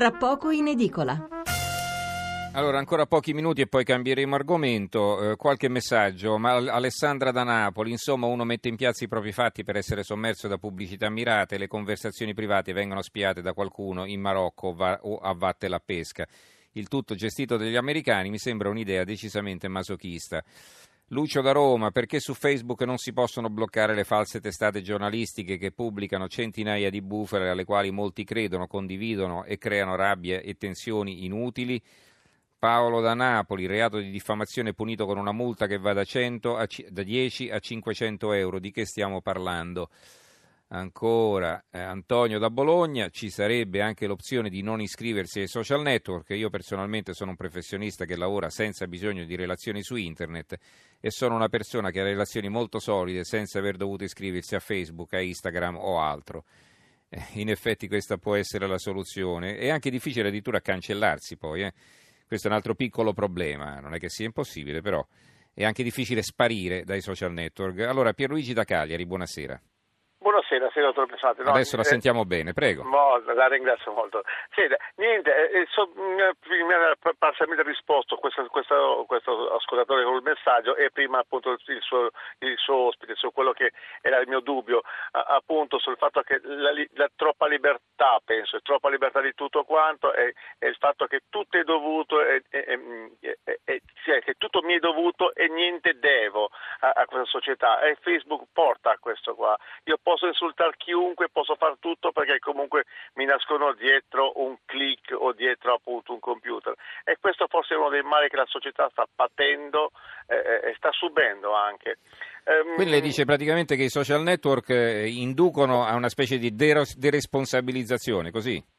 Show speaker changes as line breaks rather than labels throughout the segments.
tra poco in edicola.
Allora, ancora pochi minuti e poi cambieremo argomento. Eh, qualche messaggio. Ma Alessandra da Napoli, insomma, uno mette in piazza i propri fatti per essere sommerso da pubblicità mirate, le conversazioni private vengono spiate da qualcuno in Marocco va, o a Vatte la Pesca. Il tutto gestito dagli americani mi sembra un'idea decisamente masochista. Lucio da Roma, perché su Facebook non si possono bloccare le false testate giornalistiche che pubblicano centinaia di bufale alle quali molti credono, condividono e creano rabbia e tensioni inutili? Paolo da Napoli, reato di diffamazione punito con una multa che va da, 100 a, da 10 a 500 euro. Di che stiamo parlando? Ancora eh, Antonio da Bologna, ci sarebbe anche l'opzione di non iscriversi ai social network. Io personalmente sono un professionista che lavora senza bisogno di relazioni su internet e sono una persona che ha relazioni molto solide senza aver dovuto iscriversi a Facebook, a Instagram o altro. Eh, in effetti questa può essere la soluzione. È anche difficile addirittura cancellarsi poi. Eh. Questo è un altro piccolo problema, non è che sia impossibile, però è anche difficile sparire dai social network. Allora Pierluigi da Cagliari, buonasera.
Buonasera, senatore Pesante.
No, Adesso la eh, sentiamo bene, prego.
No, la ringrazio molto. Senta, niente, eh, eh so, mi ha parzialmente risposto questo, questo, questo, ascoltatore con il messaggio e prima appunto il suo, il suo ospite su quello che era il mio dubbio, appunto sul fatto che la, la troppa libertà, penso, è troppa libertà di tutto quanto e, e il fatto che tutto è dovuto e, e, e cioè, che tutto mi è dovuto e niente devo a, a questa società e Facebook porta a questo qua. Io posso insultare chiunque, posso fare tutto perché comunque mi nascono dietro un click o dietro appunto un computer. E questo forse è uno dei mali che la società sta patendo eh, e sta subendo anche.
Um, Quindi lei dice praticamente che i social network eh, inducono a una specie di deresponsabilizzazione, così?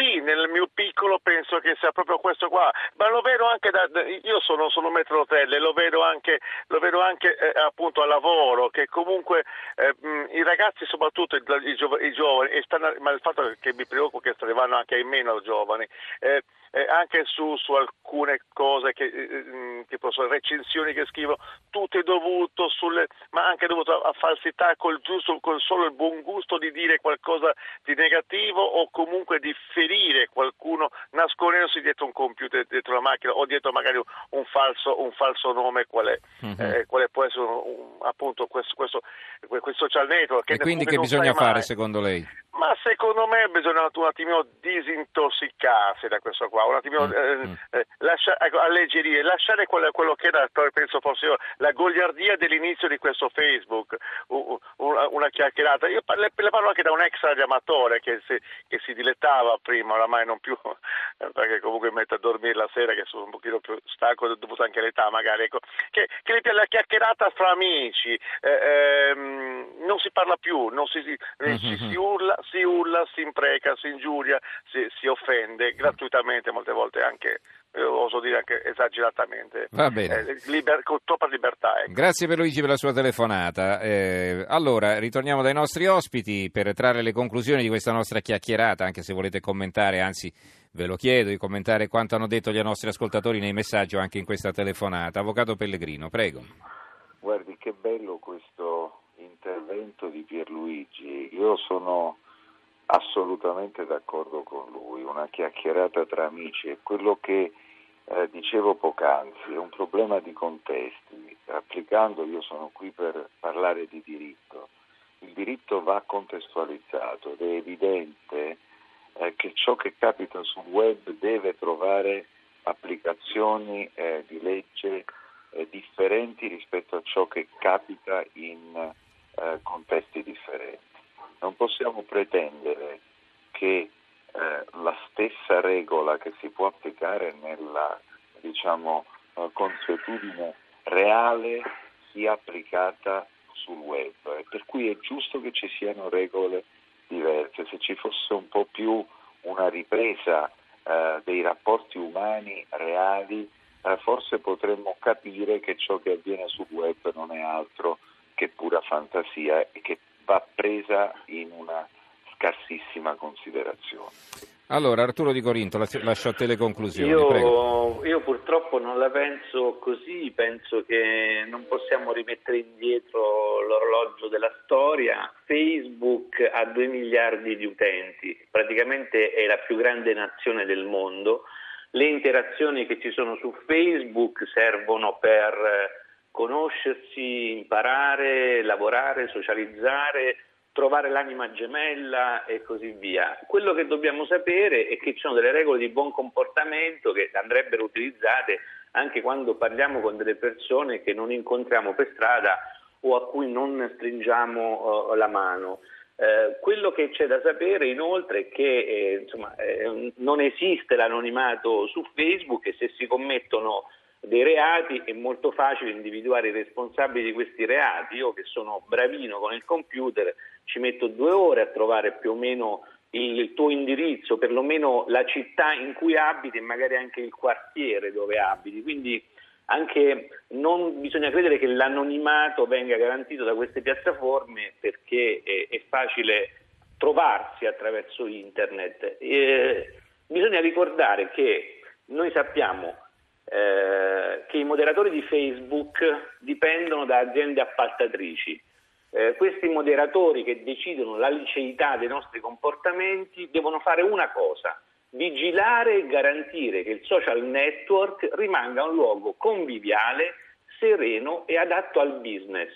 sì, nel mio piccolo penso che sia proprio questo qua, ma lo vedo anche da, io sono, sono metrotelle, lo vedo anche, lo vedo anche eh, appunto a lavoro, che comunque eh, i ragazzi soprattutto i, i, i giovani, stanno, ma il fatto che mi preoccupa che arrivando anche ai meno giovani, eh, eh, anche su, su, alcune cose, che, eh, tipo so, recensioni che scrivo, tutto è dovuto, sulle, ma anche dovuto a, falsità col, giusto, col solo il buon gusto di dire qualcosa di negativo o comunque di ferire qualcuno nascondendosi dietro un computer, dietro la macchina o dietro magari un, falso, un falso, nome qual è, mm-hmm. eh, quale può essere un, appunto questo, questo, questo social network.
E quindi che bisogna fare mai. secondo lei?
Ma secondo me bisogna un attimino disintossicarsi da questo qua, un attimino mm, eh, lascia, ecco, alleggerire, lasciare quello, quello, che era, penso fosse io, la goliardia dell'inizio di questo Facebook, una, una chiacchierata. Io le, le, parlo anche da un ex radioamatore che si, che si dilettava prima, oramai non più, perché comunque mi metto a dormire la sera che sono un pochino più stanco dovuto anche all'età magari, ecco, che, che la chiacchierata fra amici, eh, ehm, non si parla più, non si, si, mm-hmm. si, si urla si urla, si impreca, si ingiuria, si, si offende gratuitamente, molte volte anche io oso dire anche esageratamente.
Va bene.
Eh, liber- con troppa libertà. Ecco.
Grazie per Luigi per la sua telefonata. Eh, allora, ritorniamo dai nostri ospiti per trarre le conclusioni di questa nostra chiacchierata, anche se volete commentare, anzi ve lo chiedo di commentare quanto hanno detto gli nostri ascoltatori nei messaggi o anche in questa telefonata. Avvocato Pellegrino, prego.
Guardi che bello questo intervento di Pierluigi. Io sono assolutamente d'accordo con lui, una chiacchierata tra amici è quello che eh, dicevo poc'anzi, è un problema di contesti. Applicando, io sono qui per parlare di diritto, il diritto va contestualizzato ed è evidente eh, che ciò che capita sul web deve trovare applicazioni eh, di legge eh, differenti rispetto a ciò che capita in eh, contesti differenti. Non possiamo pretendere che eh, la stessa regola che si può applicare nella diciamo, eh, consuetudine reale sia applicata sul web, per cui è giusto che ci siano regole diverse, se ci fosse un po' più una ripresa eh, dei rapporti umani reali, eh, forse potremmo capire che ciò che avviene sul web non è altro che pura fantasia e che va presa in una scarsissima considerazione.
Allora, Arturo Di Corinto, lascio a te le conclusioni.
Io, io, purtroppo non la penso così, penso che non possiamo rimettere indietro l'orologio della storia. Facebook ha 2 miliardi di utenti, praticamente è la più grande nazione del mondo. Le interazioni che ci sono su Facebook servono per conoscersi, imparare, lavorare, socializzare trovare l'anima gemella e così via. Quello che dobbiamo sapere è che ci sono delle regole di buon comportamento che andrebbero utilizzate anche quando parliamo con delle persone che non incontriamo per strada o a cui non stringiamo uh, la mano. Eh, quello che c'è da sapere inoltre è che eh, insomma, eh, non esiste l'anonimato su Facebook e se si commettono dei reati è molto facile individuare i responsabili di questi reati. Io che sono bravino con il computer ci metto due ore a trovare più o meno il tuo indirizzo, perlomeno la città in cui abiti e magari anche il quartiere dove abiti. Quindi anche non bisogna credere che l'anonimato venga garantito da queste piattaforme perché è, è facile trovarsi attraverso internet. Eh, bisogna ricordare che noi sappiamo eh, che i moderatori di Facebook dipendono da aziende appaltatrici. Eh, questi moderatori che decidono la liceità dei nostri comportamenti devono fare una cosa, vigilare e garantire che il social network rimanga un luogo conviviale, sereno e adatto al business.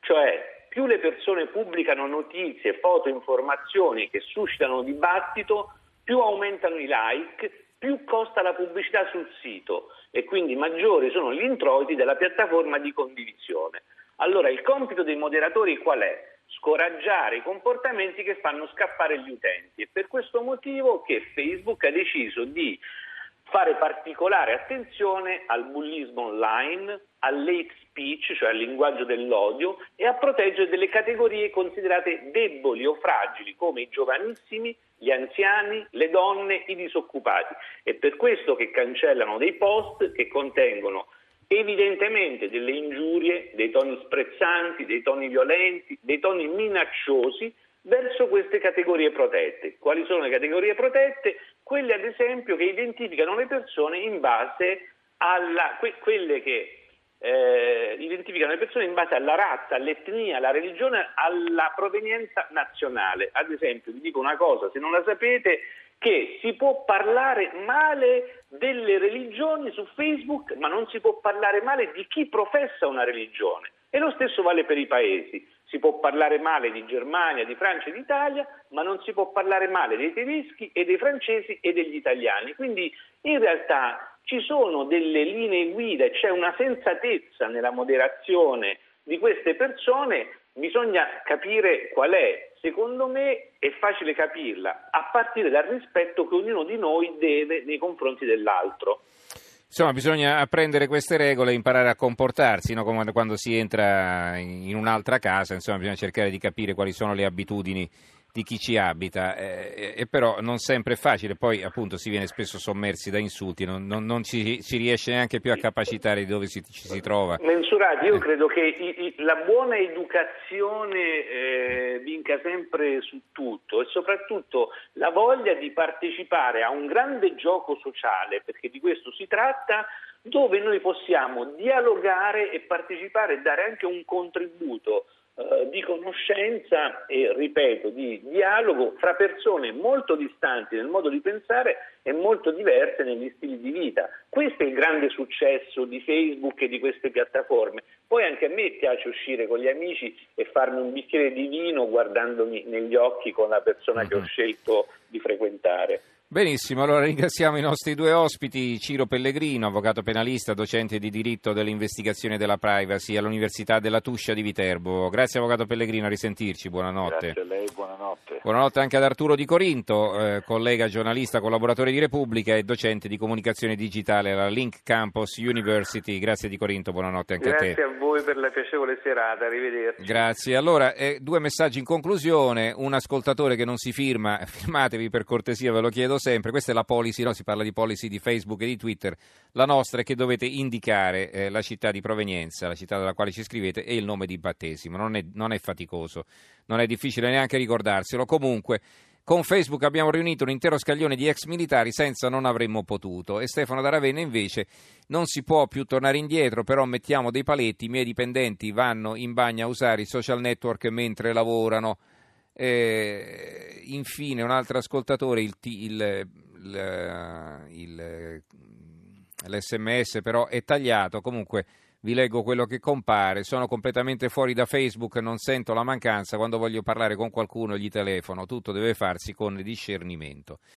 Cioè, più le persone pubblicano notizie, foto, informazioni che suscitano dibattito, più aumentano i like, più costa la pubblicità sul sito e quindi maggiori sono gli introiti della piattaforma di condivisione. Allora il compito dei moderatori qual è? Scoraggiare i comportamenti che fanno scappare gli utenti. È per questo motivo che Facebook ha deciso di fare particolare attenzione al bullismo online, all'hate speech, cioè al linguaggio dell'odio, e a proteggere delle categorie considerate deboli o fragili, come i giovanissimi, gli anziani, le donne, i disoccupati. È per questo che cancellano dei post che contengono evidentemente delle ingiurie, dei toni sprezzanti, dei toni violenti, dei toni minacciosi verso queste categorie protette. Quali sono le categorie protette? Quelle ad esempio che identificano le persone in base alla que, quelle che eh, identificano le persone in base alla razza, all'etnia, alla religione, alla provenienza nazionale. Ad esempio, vi dico una cosa, se non la sapete, che si può parlare male delle religioni su Facebook, ma non si può parlare male di chi professa una religione. E lo stesso vale per i paesi. Si può parlare male di Germania, di Francia e d'Italia, ma non si può parlare male dei tedeschi e dei francesi e degli italiani. Quindi in realtà ci sono delle linee guida, c'è una sensatezza nella moderazione di queste persone, bisogna capire qual è. Secondo me è facile capirla a partire dal rispetto che ognuno di noi deve nei confronti dell'altro.
Insomma, bisogna apprendere queste regole e imparare a comportarsi, no? quando si entra in un'altra casa, insomma, bisogna cercare di capire quali sono le abitudini di chi ci abita, eh, e però non sempre è facile, poi appunto si viene spesso sommersi da insulti, non, non, non ci, ci, riesce neanche più a capacitare di dove si, ci si trova.
Mensurati, io eh. credo che i, i, la buona educazione eh, vinca sempre su tutto e soprattutto la voglia di partecipare a un grande gioco sociale, perché di questo si tratta, dove noi possiamo dialogare e partecipare e dare anche un contributo eh, di conoscenza e, ripeto, di dialogo fra persone molto distanti nel modo di pensare e molto diverse negli stili di vita. Questo è il grande successo di Facebook e di queste piattaforme. Poi anche a me piace uscire con gli amici e farmi un bicchiere di vino guardandomi negli occhi con la persona mm-hmm. che ho mhm. scelto di frequentare.
Benissimo, allora ringraziamo i nostri due ospiti, Ciro Pellegrino, avvocato penalista, docente di diritto dell'investigazione della privacy all'Università della Tuscia di Viterbo. Grazie avvocato Pellegrino, a risentirci, buonanotte.
Grazie a lei, buonanotte.
Buonanotte anche ad Arturo Di Corinto, eh, collega giornalista, collaboratore di Repubblica e docente di comunicazione digitale alla Link Campus University. Grazie Di Corinto, buonanotte anche
Grazie
a te.
Grazie a voi per la piacevole serata, arrivederci.
Grazie. Allora, eh, due messaggi in conclusione, un ascoltatore che non si firma, firmatevi per cortesia, ve lo chiedo sempre, questa è la policy, no? si parla di policy di Facebook e di Twitter, la nostra è che dovete indicare eh, la città di provenienza, la città dalla quale ci scrivete e il nome di battesimo, non è, non è faticoso, non è difficile neanche ricordarselo, comunque Con Facebook abbiamo riunito un intero scaglione di ex militari senza non avremmo potuto. E Stefano da Ravenna invece non si può più tornare indietro, però mettiamo dei paletti, i miei dipendenti vanno in bagno a usare i social network mentre lavorano. Eh, infine un altro ascoltatore, il, il, il, l'SMS però è tagliato, comunque vi leggo quello che compare, sono completamente fuori da Facebook, non sento la mancanza, quando voglio parlare con qualcuno gli telefono, tutto deve farsi con discernimento.